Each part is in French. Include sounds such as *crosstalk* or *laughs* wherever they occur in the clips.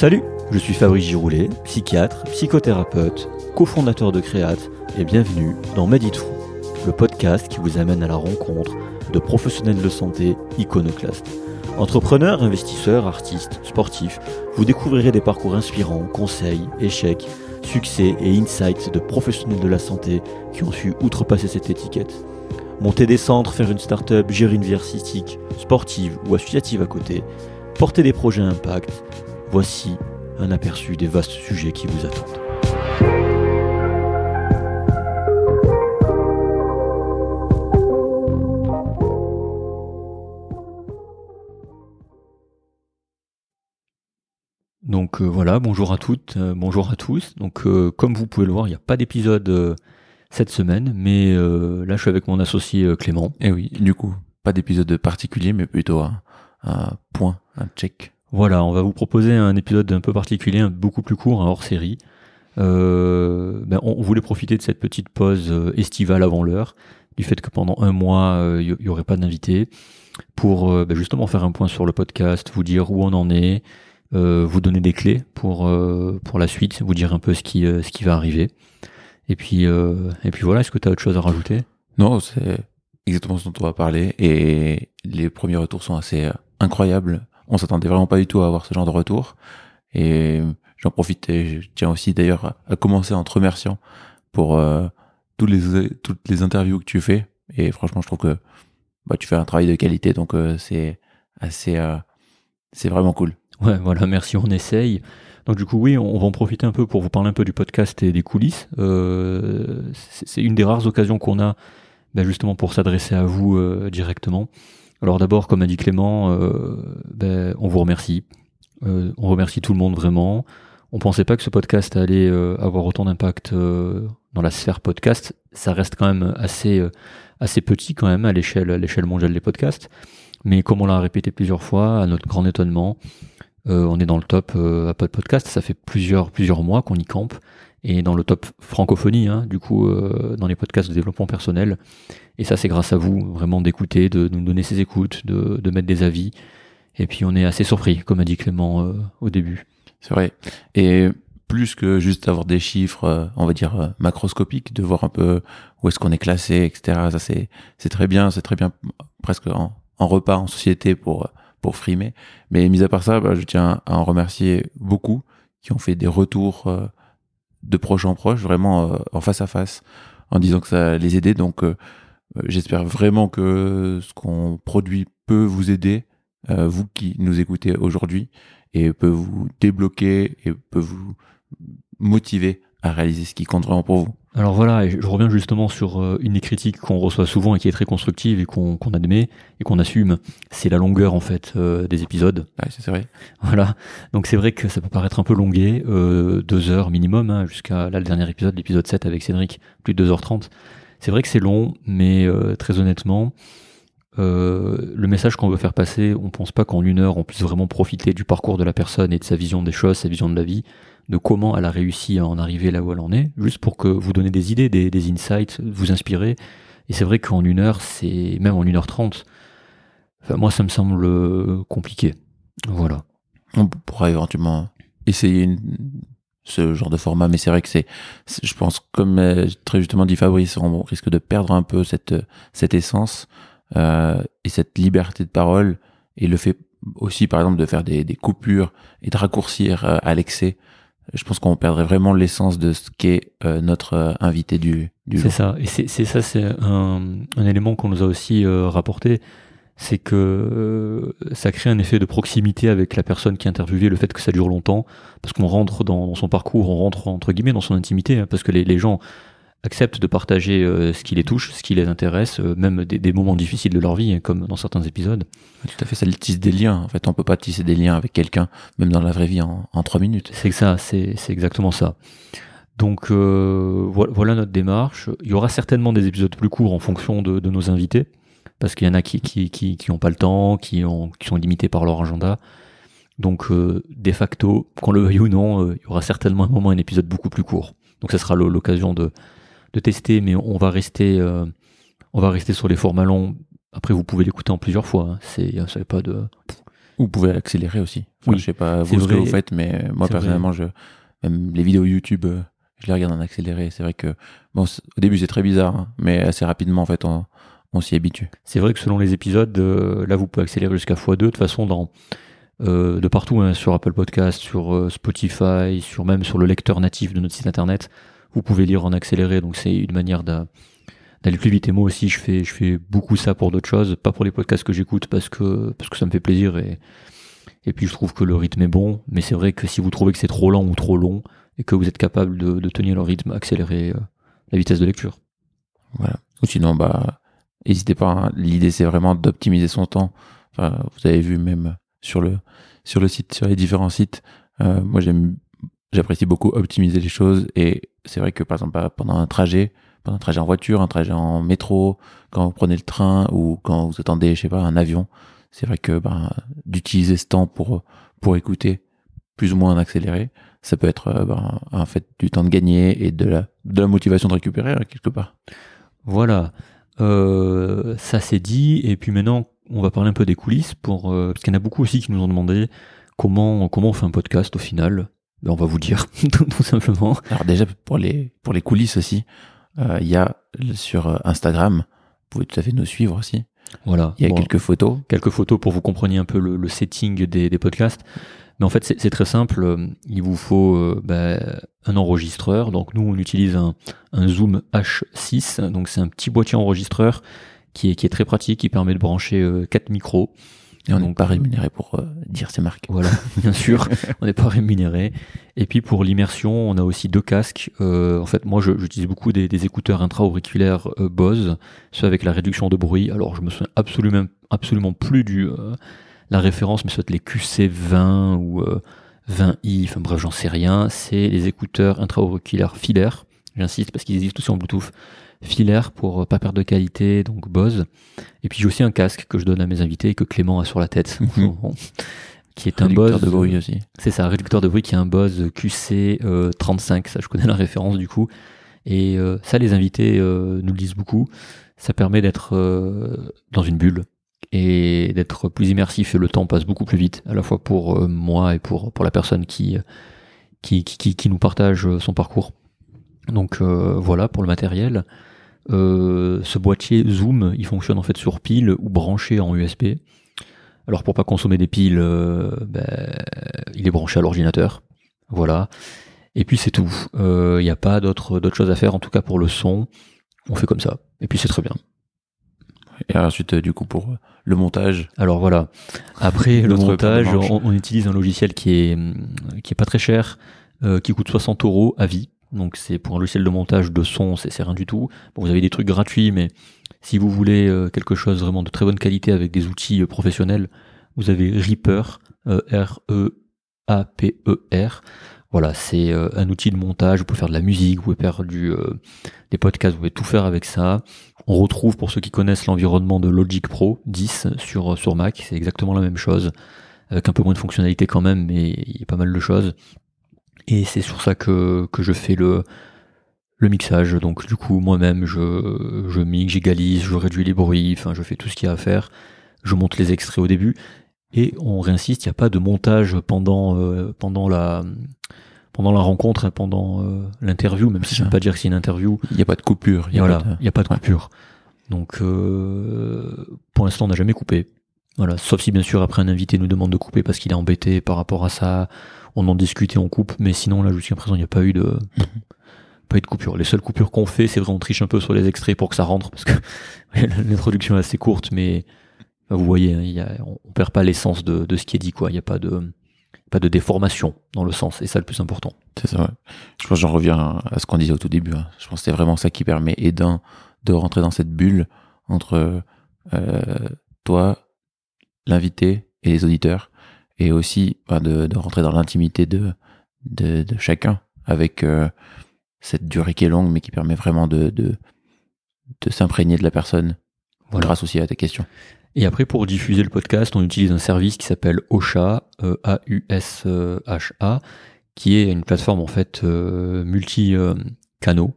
Salut, je suis Fabrice Giroulet, psychiatre, psychothérapeute, cofondateur de Créate et bienvenue dans Medit le podcast qui vous amène à la rencontre de professionnels de santé iconoclastes. Entrepreneurs, investisseurs, artistes, sportifs, vous découvrirez des parcours inspirants, conseils, échecs, succès et insights de professionnels de la santé qui ont su outrepasser cette étiquette. Monter des centres, faire une start-up, gérer une vie artistique, sportive ou associative à côté, porter des projets impact, voici un aperçu des vastes sujets qui vous attendent. Donc euh, voilà, bonjour à toutes, euh, bonjour à tous. Donc euh, comme vous pouvez le voir, il n'y a pas d'épisode cette semaine, mais là je suis avec mon associé Clément. Et eh oui, du coup, pas d'épisode particulier, mais plutôt un, point, un check. Voilà, on va vous proposer un épisode un peu particulier, beaucoup plus court, hors série. Ben, on, voulait profiter de cette petite pause estivale avant l'heure, du fait que pendant un mois il n'y aurait pas d'invité, pour ben, justement faire un point sur le podcast, vous dire où on en est, euh, vous donner des clés pour euh, pour la suite, vous dire un peu ce qui euh, ce qui va arriver. Et puis et puis voilà, est-ce que tu as autre chose à rajouter? Non, c'est exactement ce dont on va parler et les premiers retours sont assez incroyables. On s'attendait vraiment pas du tout à avoir ce genre de retour et j'en profite et je tiens aussi d'ailleurs à commencer en te remerciant pour les toutes les interviews que tu fais et franchement je trouve que bah, tu fais un travail de qualité donc c'est assez c'est vraiment cool. Ouais, voilà, merci, on essaye. Donc du coup, oui, on va en profiter un peu pour vous parler un peu du podcast et des coulisses. Euh, c'est une des rares occasions qu'on a ben justement pour s'adresser à vous euh, directement. Alors d'abord, comme a dit Clément, euh, ben, on vous remercie. Euh, on remercie tout le monde vraiment. On pensait pas que ce podcast allait euh, avoir autant d'impact dans la sphère podcast. Ça reste quand même assez assez petit quand même à l'échelle à l'échelle mondiale des podcasts. Mais comme on l'a répété plusieurs fois, à notre grand étonnement, on est dans le top euh, Apple Podcast. Ça fait plusieurs plusieurs mois qu'on y campe et dans le top francophonie, hein, du coup, euh, dans les podcasts de développement personnel. Et ça, c'est grâce à vous, vraiment d'écouter, de, nous donner ses écoutes, de, de, mettre des avis. Et puis, on est assez surpris, comme a dit Clément au début. C'est vrai. Et plus que juste avoir des chiffres, on va dire macroscopiques, de voir un peu où est-ce qu'on est classé, etc. Ça, c'est c'est très bien, c'est très bien, presque en, en repas en société pour pour frimer. Mais mis à part ça, bah, je tiens à en remercier beaucoup qui ont fait des retours euh, de proche en proche, vraiment euh, en face à face, en disant que ça les aidait. Donc euh, j'espère vraiment que ce qu'on produit peut vous aider, vous qui nous écoutez aujourd'hui, et peut vous débloquer et peut vous motiver à réaliser ce qui compte vraiment pour vous. Alors voilà, je reviens justement sur euh, une des critiques qu'on reçoit souvent et qui est très constructive et qu'on admet et qu'on assume, c'est la longueur en fait euh, des épisodes. Ouais, c'est vrai. Voilà, donc c'est vrai que ça peut paraître un peu longué, euh, deux heures minimum, hein, jusqu'à là le dernier épisode, l'épisode 7 avec Cédric, plus de 2h30. C'est vrai que c'est long, mais très honnêtement, le message qu'on veut faire passer, on pense pas qu'en une heure on puisse vraiment profiter du parcours de la personne et de sa vision des choses, sa vision de la vie de comment elle a réussi à en arriver là où elle en est, juste pour que vous donnez des idées, des, insights, vous inspirer. Et c'est vrai qu'en une heure, c'est même en une heure trente, enfin, moi ça me semble euh, compliqué. Voilà. On pourra éventuellement essayer ce genre de format, mais c'est vrai que c'est, je pense, comme euh, très justement dit Fabrice, on risque de perdre un peu cette, cette essence euh, et cette liberté de parole et le fait aussi, par exemple, de faire des coupures et de raccourcir à l'excès je pense qu'on perdrait vraiment l'essence de ce qu'est euh, notre euh, invité du, du jour. C'est ça, et c'est ça, c'est un, un, élément qu'on nous a aussi euh, rapporté, c'est que ça crée un effet de proximité avec la personne qui est interviewée, le fait que ça dure longtemps, parce qu'on rentre dans, son parcours, on rentre entre guillemets dans son intimité, hein, parce que les, les gens acceptent de partager euh, ce qui les touche, ce qui les intéresse, euh, même des, moments difficiles de leur vie, hein, comme dans certains épisodes. Tout à fait, ça tisse des liens. En fait, on peut pas tisser des liens avec quelqu'un, même dans la vraie vie, en, trois minutes. C'est ça, c'est exactement ça. Donc euh, voilà, notre démarche. Il y aura certainement des épisodes plus courts en fonction de, nos invités, parce qu'il y en a qui qui, qui, qui ont pas le temps, qui, ont, qui sont limités par leur agenda. Donc de facto, qu'on le veuille ou non, il y aura certainement un moment un épisode beaucoup plus court. Donc ça sera l'occasion de, de tester, mais on va rester, euh, on va rester sur les formats longs. Après, vous pouvez l'écouter en plusieurs fois. Hein. C'est, ça pas de. Ou vous pouvez accélérer aussi. Enfin, Oui, je sais pas vous ce que vous faites, mais moi C'est personnellement, je même les vidéos YouTube, euh, je les regarde en accéléré. C'est vrai que bon, au début c'est très bizarre, hein, mais assez rapidement en fait, on, on s'y habitue. C'est vrai que selon les épisodes, euh, là vous pouvez accélérer jusqu'à x2. De toute façon, dans, euh, de partout, hein, sur Apple Podcast, sur euh, Spotify, sur même sur le lecteur natif de notre site internet, vous pouvez lire en accéléré. Donc c'est une manière d'a- d'aller plus vite. Et moi aussi, je fais, je fais beaucoup ça pour d'autres choses, pas pour les podcasts que j'écoute parce que, parce que ça me fait plaisir et, et puis je trouve que le rythme est bon. Mais c'est vrai que si vous trouvez que c'est trop lent ou trop long et que vous êtes capable de, tenir le rythme, accélérez euh, la vitesse de lecture. Voilà. Ou sinon, bah, n'hésitez pas. hein. L'idée, c'est vraiment d'optimiser son temps. Enfin, vous avez vu même sur le sur le site, sur les différents sites. euh, moi, j'aime, j'apprécie beaucoup optimiser les choses. Et c'est vrai que par exemple, bah, pendant un trajet, pendant un trajet en voiture, un trajet en métro, quand vous prenez le train ou quand vous attendez, je sais pas, un avion, c'est vrai que bah, d'utiliser ce temps pour pour écouter plus ou moins en accéléré, ça peut être euh, bah, en fait du temps de gagner et de la de la motivation de récupérer hein, quelque part. Voilà, Euh, ça c'est dit. Et puis maintenant, on va parler un peu des coulisses pour euh, parce qu'il y en a beaucoup aussi qui nous ont demandé comment comment on fait un podcast au final. Ben, on va vous dire *laughs* tout, simplement. Alors déjà pour les pour les coulisses aussi, euh, il y a sur euh, Instagram, vous pouvez tout à fait nous suivre aussi. Voilà. Il y a Bon, quelques photos. quelques photos pour vous compreniez un peu le, le setting des, des podcasts. Mais en fait, c'est très simple. Euh, Il vous faut euh, ben, un enregistreur. Donc nous, on utilise un, un Zoom H6. Donc c'est un petit boîtier enregistreur qui est, qui est très pratique, qui permet de brancher euh, quatre micros. Et on n'est pas rémunéré pour euh, dire ces marques. Voilà, *laughs* bien sûr, on n'est pas rémunéré. Et puis pour l'immersion, on a aussi deux casques. Euh, en fait, moi, j'utilise beaucoup des, des écouteurs intra-auriculaires euh, Bose, ceux avec la réduction de bruit. Alors, je me souviens absolument, absolument plus du euh, la référence, mais soit les QC20 ou euh, 20i, enfin bref, j'en sais rien. C'est les écouteurs intra-auriculaires filaires. J'insiste parce qu'ils existent aussi en Bluetooth filaire pour euh, pas perdre de qualité, donc Bose. Et puis j'ai aussi un casque que je donne à mes invités et que Clément a sur la tête, Mhm. qui est un Réducteur Bose de bruit aussi. c'est ça, un réducteur de bruit qui est un Bose QC35, ça je connais la référence du coup. Et euh, ça, les invités euh, nous le disent beaucoup. Ça permet d'être euh, dans une bulle et d'être plus immersif et le temps passe beaucoup plus vite, à la fois pour euh, moi et pour, pour la personne qui, qui, qui, qui- nous partage euh, son parcours. Donc euh, voilà pour le matériel. Euh, ce boîtier Zoom, il fonctionne en fait sur pile ou branché en USB. Alors pour pas consommer des piles, euh, ben, il est branché à l'ordinateur. Voilà. Et puis c'est tout. Il n'y a pas d'autre d'autres choses à faire, en tout cas pour le son. On fait comme ça. Et puis c'est très bien. Et ensuite, euh, du coup, pour euh, le montage, Alors voilà. Après le montage, on, on utilise un logiciel qui est qui est pas très cher, euh, qui coûte 60 euros à vie. Donc c'est pour un logiciel de montage de son, c'est rien du tout. Vous avez des trucs gratuits, mais si vous voulez euh, quelque chose vraiment de très bonne qualité avec des outils euh, professionnels, vous avez Reaper, euh, R E E. Voilà, c'est euh, un outil de montage. Vous pouvez faire de la musique, vous pouvez faire euh, des podcasts, vous pouvez tout faire avec ça. On retrouve, pour ceux qui connaissent l'environnement de Logic Pro 10 sur, sur Mac, c'est exactement la même chose, avec un peu moins de fonctionnalités quand même, mais il y a pas mal de choses. Et c'est sur ça que, que je fais le, le mixage. Donc du coup, moi-même, je, je mixe, j'égalise, je réduis les bruits, enfin, je fais tout ce qu'il y a à faire. Je monte les extraits au début. Et on réinsiste, il n'y a pas de montage pendant, euh, pendant, la, pendant la rencontre, hein, pendant euh, l'interview, même si je ne pas dire que c'est une interview. il n'y a pas de coupure. Il a voilà, de- n'y a pas de ouais. coupure. Donc, euh, pour l'instant, on n'a jamais coupé. Voilà, sauf si bien sûr après un invité nous demande de couper parce qu'il est embêté par rapport à ça, on en discute et on coupe. Mais sinon là jusqu'à présent il n'y a pas eu de pas eu de coupure. Les seules coupures qu'on fait, c'est vrai on triche un peu sur les extraits pour que ça rentre parce que *laughs* l'introduction est assez courte, mais bah, vous voyez, hein, y a, on, perd pas l'essence de, de ce qui est dit quoi. Il n'y a pas de pas de déformation dans le sens, et ça le plus important. C'est ça, ouais. Je pense que j'en reviens à ce qu'on disait au tout début. hein. Je pense que c'est vraiment ça qui permet et d'un de rentrer dans cette bulle entre euh, toi, l'invité et les auditeurs, et aussi bah, de, de rentrer dans l'intimité de, de, de chacun avec euh, cette durée qui est longue, mais qui permet vraiment de, de, de s'imprégner de la personne Voilà. grâce aussi à tes questions. Et après, pour diffuser le podcast, on utilise un service qui s'appelle Osha, euh, A-U-S-H-A, qui est une plateforme en fait euh, multi-canaux.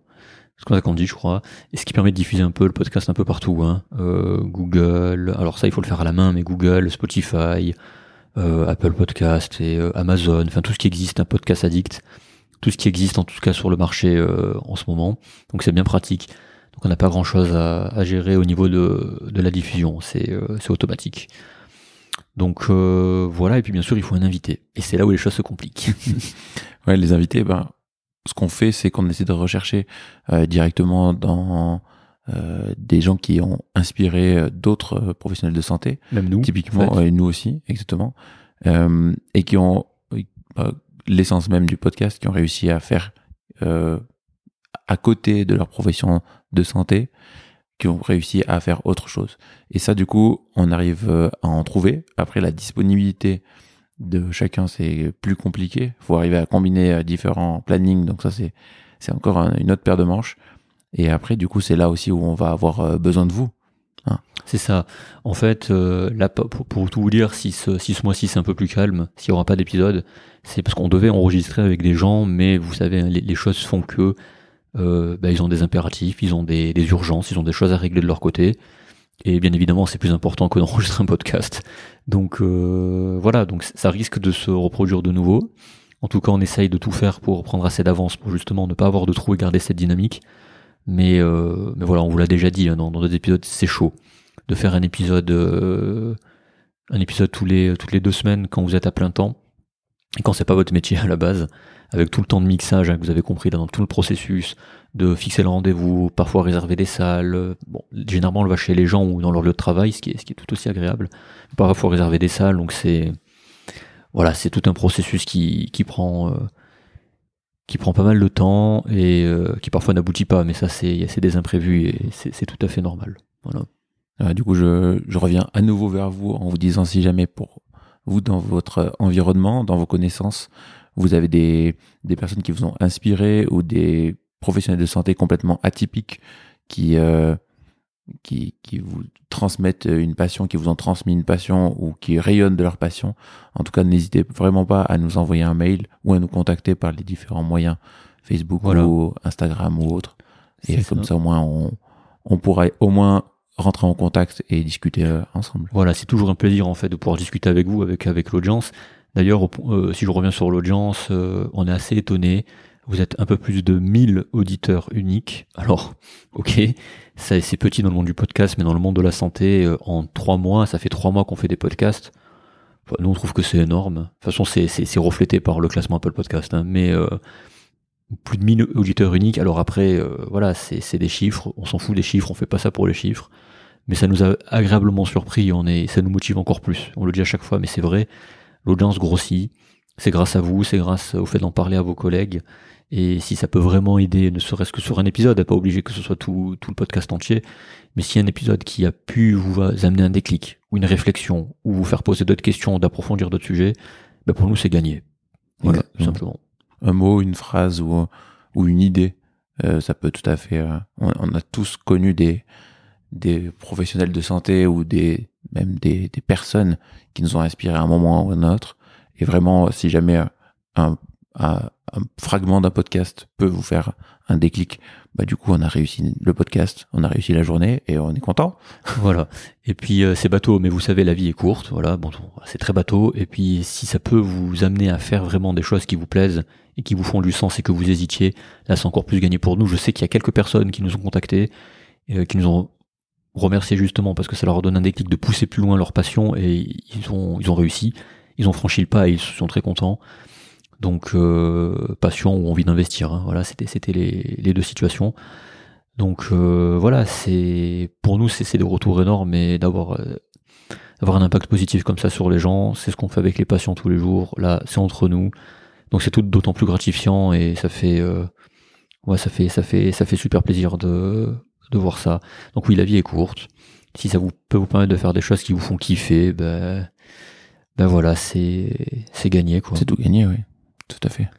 C'est comme ça qu'on dit, je crois. Et ce qui permet de diffuser un peu le podcast un peu partout. Hein. Euh, Google, alors ça, il faut le faire à la main, mais Google, Spotify, euh, Apple Podcast et euh, Amazon, enfin tout ce qui existe, un podcast addict, tout ce qui existe en tout cas sur le marché euh, en ce moment. Donc c'est bien pratique. Donc on n'a pas grand chose à, à, gérer au niveau de, de la diffusion, c'est automatique. Donc voilà, et puis bien sûr il faut un invité. Et c'est là où les choses se compliquent. *laughs* ouais, les invités, ben, ce qu'on fait, c'est qu'on essaie de rechercher directement dans euh, des gens qui ont inspiré euh, d'autres euh, professionnels de santé. Même nous. Typiquement, nous aussi, exactement. Euh, et qui ont bah, l'essence même du podcast, qui ont réussi à faire à côté de leur profession de santé, qui ont réussi à faire autre chose. Et ça, du coup, on arrive à en trouver. Après, la disponibilité de chacun, c'est plus compliqué. Il faut arriver à combiner différents plannings. Donc ça, c'est c'est encore une autre paire de manches. Et après, du coup, c'est là aussi où on va avoir euh, besoin de vous. Hein. C'est ça. En fait, euh, là, pour, tout vous dire, si ce, mois-ci c'est un peu plus calme, s'il n'y aura pas d'épisode, c'est parce qu'on devait enregistrer avec des gens, mais vous savez, les, les choses font que euh, bah, ils ont des impératifs, ils ont des, urgences, ils ont des choses à régler de leur côté. Et bien évidemment, c'est plus important que d'enregistrer un podcast. Donc voilà, donc ça risque de se reproduire de nouveau. En tout cas, on essaye de tout faire pour prendre assez d'avance pour justement ne pas avoir de trou et garder cette dynamique. Mais, euh, mais voilà, on vous l'a déjà dit hein, dans, dans d'autres épisodes, c'est chaud de faire un épisode, euh, un épisode tous les, toutes les deux semaines quand vous êtes à plein temps et quand c'est pas votre métier à la base, avec tout le temps de mixage hein, que vous avez compris dans tout le processus, de fixer le rendez-vous, parfois réserver des salles. Bon, généralement on le va chez les gens ou dans leur lieu de travail, ce qui est, ce qui est tout aussi agréable. Parfois réserver des salles, donc c'est voilà, c'est tout un processus qui, qui prend euh, qui prend pas mal de temps et euh, qui parfois n'aboutit pas, mais ça c'est des imprévus et c'est tout à fait normal. Euh, du coup, je, je, reviens à nouveau vers vous en vous disant si jamais pour vous dans votre environnement, dans vos connaissances, vous avez des, des personnes qui vous ont inspiré ou des professionnels de santé complètement atypiques qui euh, qui, qui vous transmettent une passion, qui vous ont transmis une passion ou qui rayonnent de leur passion. En tout cas, n'hésitez vraiment pas à nous envoyer un mail ou à nous contacter par les différents moyens, Facebook ou Instagram ou autre. Et comme ça. au moins, on, on pourra au moins rentrer en contact et discuter euh, ensemble. Voilà, c'est toujours un plaisir en fait de pouvoir discuter avec vous, avec avec l'audience. D'ailleurs, euh, si je reviens sur l'audience, euh, on est assez étonné vous êtes un peu plus de 1000 auditeurs uniques. Alors, ok, c'est petit dans le monde du podcast, mais dans le monde de la santé, euh, en trois mois, ça fait trois mois qu'on fait des podcasts. nous, on trouve que c'est énorme. De toute façon, c'est reflété par le classement Apple Podcast, hein. mais euh, plus de 1000 auditeurs uniques. Alors après, euh, voilà, c'est des chiffres. On s'en fout des chiffres, on fait pas ça pour les chiffres. Mais ça nous a agréablement surpris. On est, ça nous motive encore plus. On le dit à chaque fois, mais c'est vrai. L'audience grossit. C'est grâce à vous, c'est grâce au fait d'en parler à vos collègues. Et si ça peut vraiment aider, ne serait-ce que sur un épisode, pas obligé que ce soit tout, tout le podcast entier, mais si un épisode qui a pu vous amener un déclic, ou une réflexion, ou vous faire poser d'autres questions, d'approfondir d'autres sujets, ben pour nous c'est gagné. Voilà, tout simplement. Un mot, une phrase ou, ou une idée, euh, ça peut tout à fait. Euh, on, a tous connu des, des professionnels de santé ou des même des, des personnes qui nous ont inspiré à un moment ou à un autre. Et vraiment, si jamais un, fragment d'un podcast peut vous faire un déclic, bah du coup on a réussi le podcast, on a réussi la journée et on est content. Voilà. Et puis euh, c'est bateau, mais vous savez la vie est courte, voilà. Bon, c'est très bateau. Et puis si ça peut vous amener à faire vraiment des choses qui vous plaisent et qui vous font du sens et que vous hésitiez, là c'est encore plus gagné pour nous. Je sais qu'il y a quelques personnes qui nous ont contactés, euh, qui nous ont remercié justement parce que ça leur donne un déclic de pousser plus loin leur passion et ils ont ils ont réussi, ils ont franchi le pas et ils sont très contents. Donc euh, passion ou envie d'investir. Hein. Voilà, c'était les, deux situations. Donc euh, voilà, c'est pour nous c'est des retours énormes et d'avoir euh, un impact positif comme ça sur les gens, c'est ce qu'on fait avec les patients tous les jours. Là, c'est entre nous. Donc c'est tout d'autant plus gratifiant et ça fait ouais, ça fait ça fait ça fait super plaisir de de voir ça. Donc oui, la vie est courte. Si ça peut vous permettre de faire des choses qui vous font kiffer, ben ben voilà, c'est c'est gagné quoi. C'est tout gagné, oui. Tout à fait.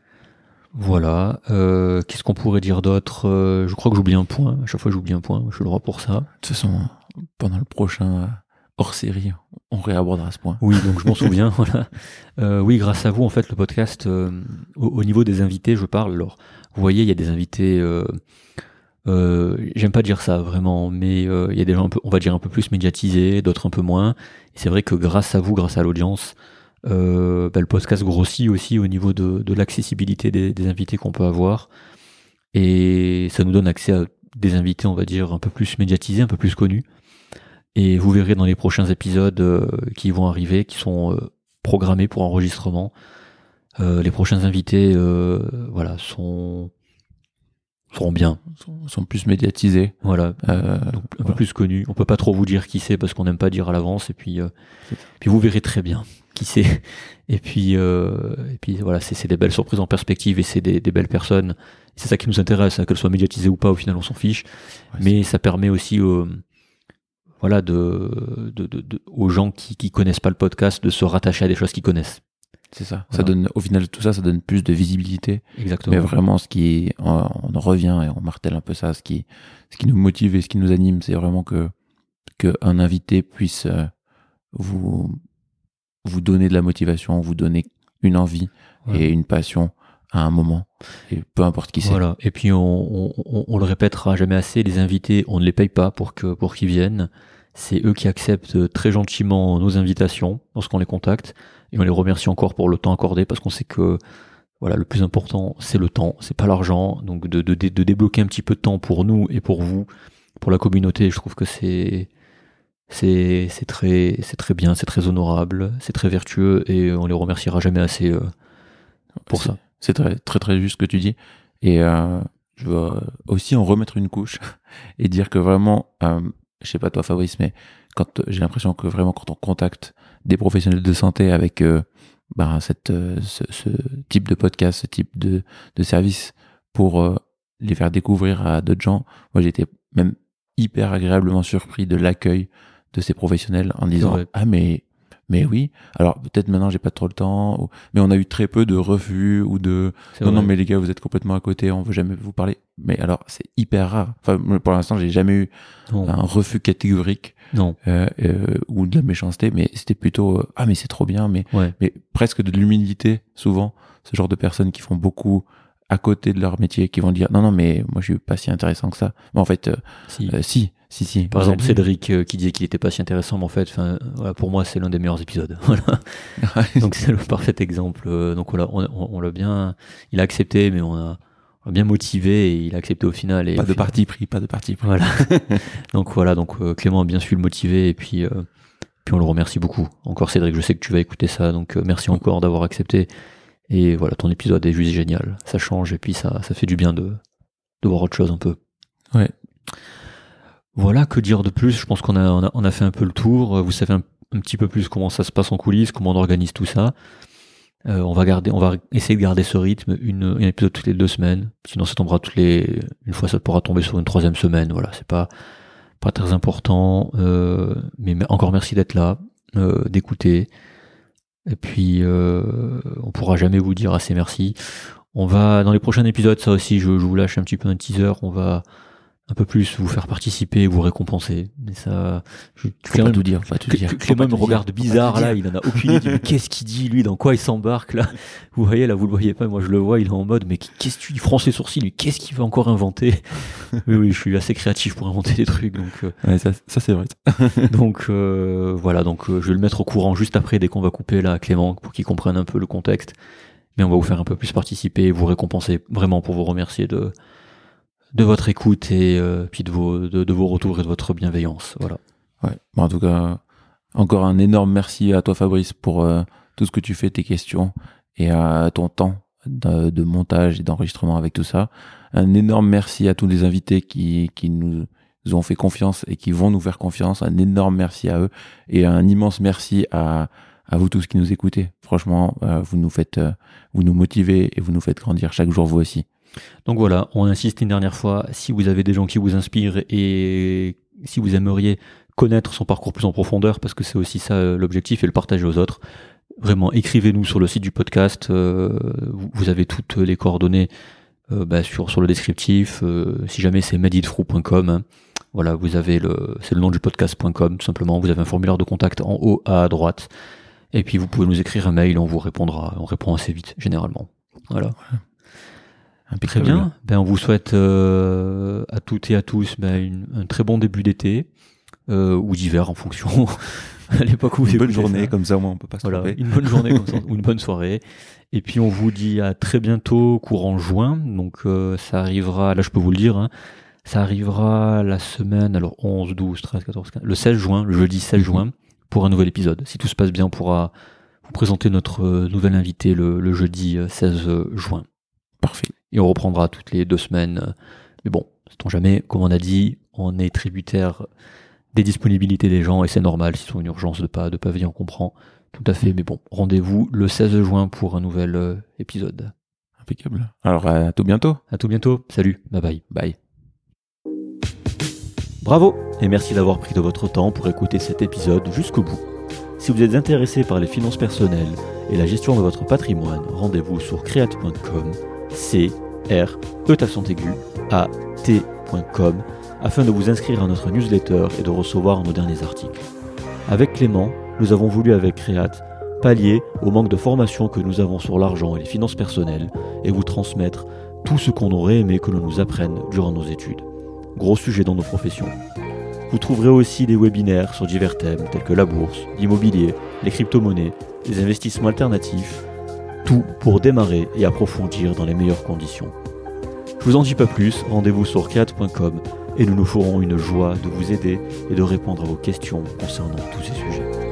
Voilà. Euh, Qu'est-ce qu'on pourrait dire d'autre? Euh, Je crois que j'oublie un point. À chaque fois, j'oublie un point. Je suis le droit pour ça. De toute façon, pendant le prochain euh, hors série, on réabordera ce point. Oui, donc je m'en souviens. *laughs* voilà. Euh, oui, grâce à vous, en fait, le podcast, au, au, niveau des invités, je parle. Alors, vous voyez, il y a des invités. J'aime pas dire ça vraiment, mais il y a des gens, un peu, on va dire un peu plus médiatisés, d'autres un peu moins. C'est vrai que grâce à vous, grâce à l'audience, Euh, bah, le podcast grossit aussi au niveau de, de l'accessibilité des, des invités qu'on peut avoir. Et ça nous donne accès à des invités, on va dire, un peu plus médiatisés, un peu plus connus. Et vous verrez dans les prochains épisodes euh, qui vont arriver, qui sont euh, programmés pour enregistrement, euh, les prochains invités, euh, voilà, sont seront bien, Sont, sont plus médiatisés. voilà, Euh, donc un peu plus connus. On peut pas trop vous dire qui c'est parce qu'on n'aime pas dire à l'avance. Et puis, euh, puis vous verrez très bien qui c'est. *laughs* Et puis, euh, et puis voilà, c'est des belles surprises en perspective et c'est des, des belles personnes. C'est ça qui nous intéresse, hein, qu'elles soient médiatisées ou pas. Au final, on s'en fiche. Ouais, Mais ça permet aussi, voilà, de, de, de- de- aux gens qui, qui connaissent pas le podcast de se rattacher à des choses qu'ils connaissent. C'est ça. Voilà. Ça donne, au final, tout ça, ça donne plus de visibilité. Exactement. Mais vraiment, ce qui, on, on en revient et on martèle un peu ça, ce qui, ce qui nous motive et ce qui nous anime, c'est vraiment que, que un invité puisse euh, vous, vous donner de la motivation, vous donner une envie Ouais. et une passion à un moment. Et peu importe qui c'est. Voilà. Et puis on, on, on- on le répétera jamais assez, les invités, on ne les paye pas pour que pour qu'ils viennent. C'est eux qui acceptent très gentiment nos invitations lorsqu'on les contacte et on les remercie encore pour le temps accordé parce qu'on sait que voilà le plus important c'est le temps, c'est pas l'argent. Donc de, de, de débloquer un petit peu de temps pour nous et pour vous, pour la communauté, je trouve que c'est c'est c'est très c'est très bien, c'est très honorable, c'est très vertueux et on les remerciera jamais assez euh, pour ça. C'est très, très, très juste ce que tu dis. Et euh, je veux aussi en remettre une couche *laughs* et dire que vraiment, euh, je sais pas toi Fabrice, mais quand j'ai l'impression que vraiment quand on contacte des professionnels de santé avec euh, bah, cette, euh, ce, ce type de podcast, ce type de, de service pour euh, les faire découvrir à d'autres gens, moi j'ai été même hyper agréablement surpris de l'accueil de ces professionnels en disant ah mais mais oui alors peut-être maintenant j'ai pas trop le temps ou- mais on a eu très peu de refus ou de non, non, mais les gars, vous êtes complètement à côté, on veut jamais vous parler. Mais alors, c'est hyper rare. Enfin, pour l'instant, j'ai jamais eu Non. un refus catégorique non. euh, euh, ou de la méchanceté, mais c'était plutôt euh, ah mais c'est trop bien, mais Ouais. mais presque de l'humilité souvent. Ce genre de personnes qui font beaucoup à côté de leur métier, qui vont dire non non mais moi je suis pas si intéressant que ça. Mais en fait, Si. euh, si si si. Par exemple, Cédric euh, qui disait qu'il était pas si intéressant, mais en fait, voilà, pour moi, c'est l'un des meilleurs épisodes. *laughs* Voilà. Donc c'est le parfait exemple. Euh, Donc voilà, on, on- on l'a bien, il a accepté, mais on a, on bien motivé et il a accepté au final. Et pas de final- parti pris, pas de parti pris. Voilà. *laughs* donc voilà, donc euh, Clément a bien su le motiver et puis, euh, puis on le remercie beaucoup. Encore Cédric, je sais que tu vas écouter ça, donc merci encore d'avoir accepté. Et voilà, ton épisode est juste génial. Ça change et puis ça, ça fait du bien de, de voir autre chose un peu. Ouais. Voilà, que dire de plus? Je pense qu'on a, on a, fait un peu le tour. Euh, Vous savez un, petit peu plus comment ça se passe en coulisses, comment on organise tout ça. Euh, on va garder, on va essayer de garder ce rythme, une, un épisode toutes les deux semaines. Sinon, ça tombera toutes les, une fois, ça pourra tomber sur une troisième semaine. Voilà, c'est pas, pas très important. Euh, mais encore merci d'être là, d'écouter. Et puis, on pourra jamais vous dire assez merci. On va, dans les prochains épisodes, ça aussi, je, je vous lâche un petit peu un teaser. On va un peu plus vous faire participer, vous récompenser. Mais ça, je, Faut Clément, pas tout dire, faut pas tout dire. Clément me regarde bizarre là, il en a aucune idée. Mais qu'est-ce qu'il dit lui Dans quoi il s'embarque là *laughs* Vous voyez là, vous le voyez pas, moi je le vois, il est en mode mais qu'est-ce qu'il fronce les sourcils lui Qu'est-ce qu'il va encore inventer? *laughs* Oui oui, je suis assez créatif pour inventer des trucs donc euh, Ouais, ça, ça c'est vrai. *laughs* donc euh, voilà, donc euh, je vais le mettre au courant juste après dès qu'on va couper là Clément pour qu'il comprenne un peu le contexte. Mais on va vous faire un peu plus participer, vous récompenser vraiment pour vous remercier de de votre écoute et euh, puis de vos de, vos retours et de votre bienveillance. Voilà. Ouais. Bon, en tout cas, encore un énorme merci à toi Fabrice pour euh, tout ce que tu fais, tes questions et à ton temps de, de montage et d'enregistrement avec tout ça. Un énorme merci à tous les invités qui, qui nous ont fait confiance et qui vont nous faire confiance. Un énorme merci à eux et un immense merci à, à vous tous qui nous écoutez. Franchement, euh, vous nous faites, euh, vous nous motivez et vous nous faites grandir chaque jour vous aussi. Donc voilà, on insiste une dernière fois, si vous avez des gens qui vous inspirent et si vous aimeriez connaître son parcours plus en profondeur, parce que c'est aussi ça euh, l'objectif, et le partager aux autres, vraiment écrivez-nous sur le site du podcast, euh, vous, avez toutes les coordonnées euh, bah, sur, le descriptif, si jamais c'est meditfrou.com, hein. voilà, vous avez le, c'est le nom du podcast.com, tout simplement, vous avez un formulaire de contact en haut à droite, et puis vous pouvez nous écrire un mail, on vous répondra, on répond assez vite, généralement. Voilà. Très bien. Ben, on vous souhaite euh, à toutes et à tous ben, une- un très bon début d'été euh, ou d'hiver en fonction *laughs* à l'époque où vous Une bonne journée, ça. comme ça, au moins, on peut pas se Voilà, tromper. une bonne journée comme ça, *laughs* ou une bonne soirée. Et puis on vous dit à très bientôt, courant juin. Donc euh, ça arrivera, là je peux vous le dire, hein, ça arrivera la semaine, alors 11, 12, 13, 14, 15, le 16 juin, le jeudi 16 Mhm. juin, pour un nouvel épisode. Si tout se passe bien, on pourra vous présenter notre euh, nouvel invité le, le jeudi euh, 16 juin. Parfait. Et on reprendra toutes les deux semaines. euh, Mais bon, sait-on jamais, comme on a dit, on est tributaire des disponibilités des gens et c'est normal s'ils sont une urgence de pas de pas venir, on comprend tout à fait. Mais bon, rendez-vous le 16 juin pour un nouvel euh, épisode. Impeccable. Alors, à tout bientôt. À tout bientôt. Salut. Bye bye. Bye. Bravo et merci d'avoir pris de votre temps pour écouter cet épisode jusqu'au bout. Si vous êtes intéressé par les finances personnelles et la gestion de votre patrimoine, rendez-vous sur create.com, c r e a t.com afin de vous inscrire à notre newsletter et de recevoir nos derniers articles. Avec Clément, nous avons voulu avec Create pallier au manque de formation que nous avons sur l'argent et les finances personnelles et vous transmettre tout ce qu'on aurait aimé que l'on nous apprenne durant nos études. Gros sujet dans nos professions. Vous trouverez aussi des webinaires sur divers thèmes tels que la bourse, l'immobilier, les crypto-monnaies, les investissements alternatifs, tout pour démarrer et approfondir dans les meilleures conditions. Je vous en dis pas plus, rendez-vous sur create.com et nous nous ferons une joie de vous aider et de répondre à vos questions concernant tous ces sujets.